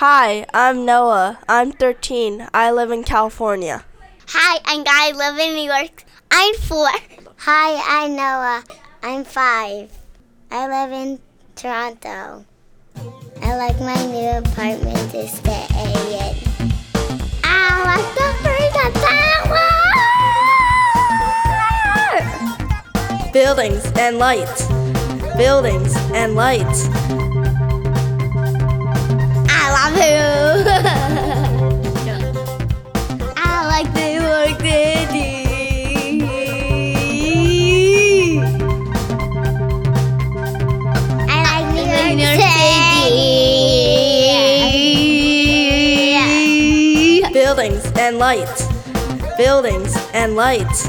Hi, I'm Noa. I'm 13. I live in California. Hi, I'm Guy. I live in New York. I'm four. Hi, I'm Noa. I'm five. I live in Toronto. I like my new apartment to stay in. I like the ah, Freedom Tower. Buildings and lights. Buildings and lights. Buildings and lights. Buildings and lights.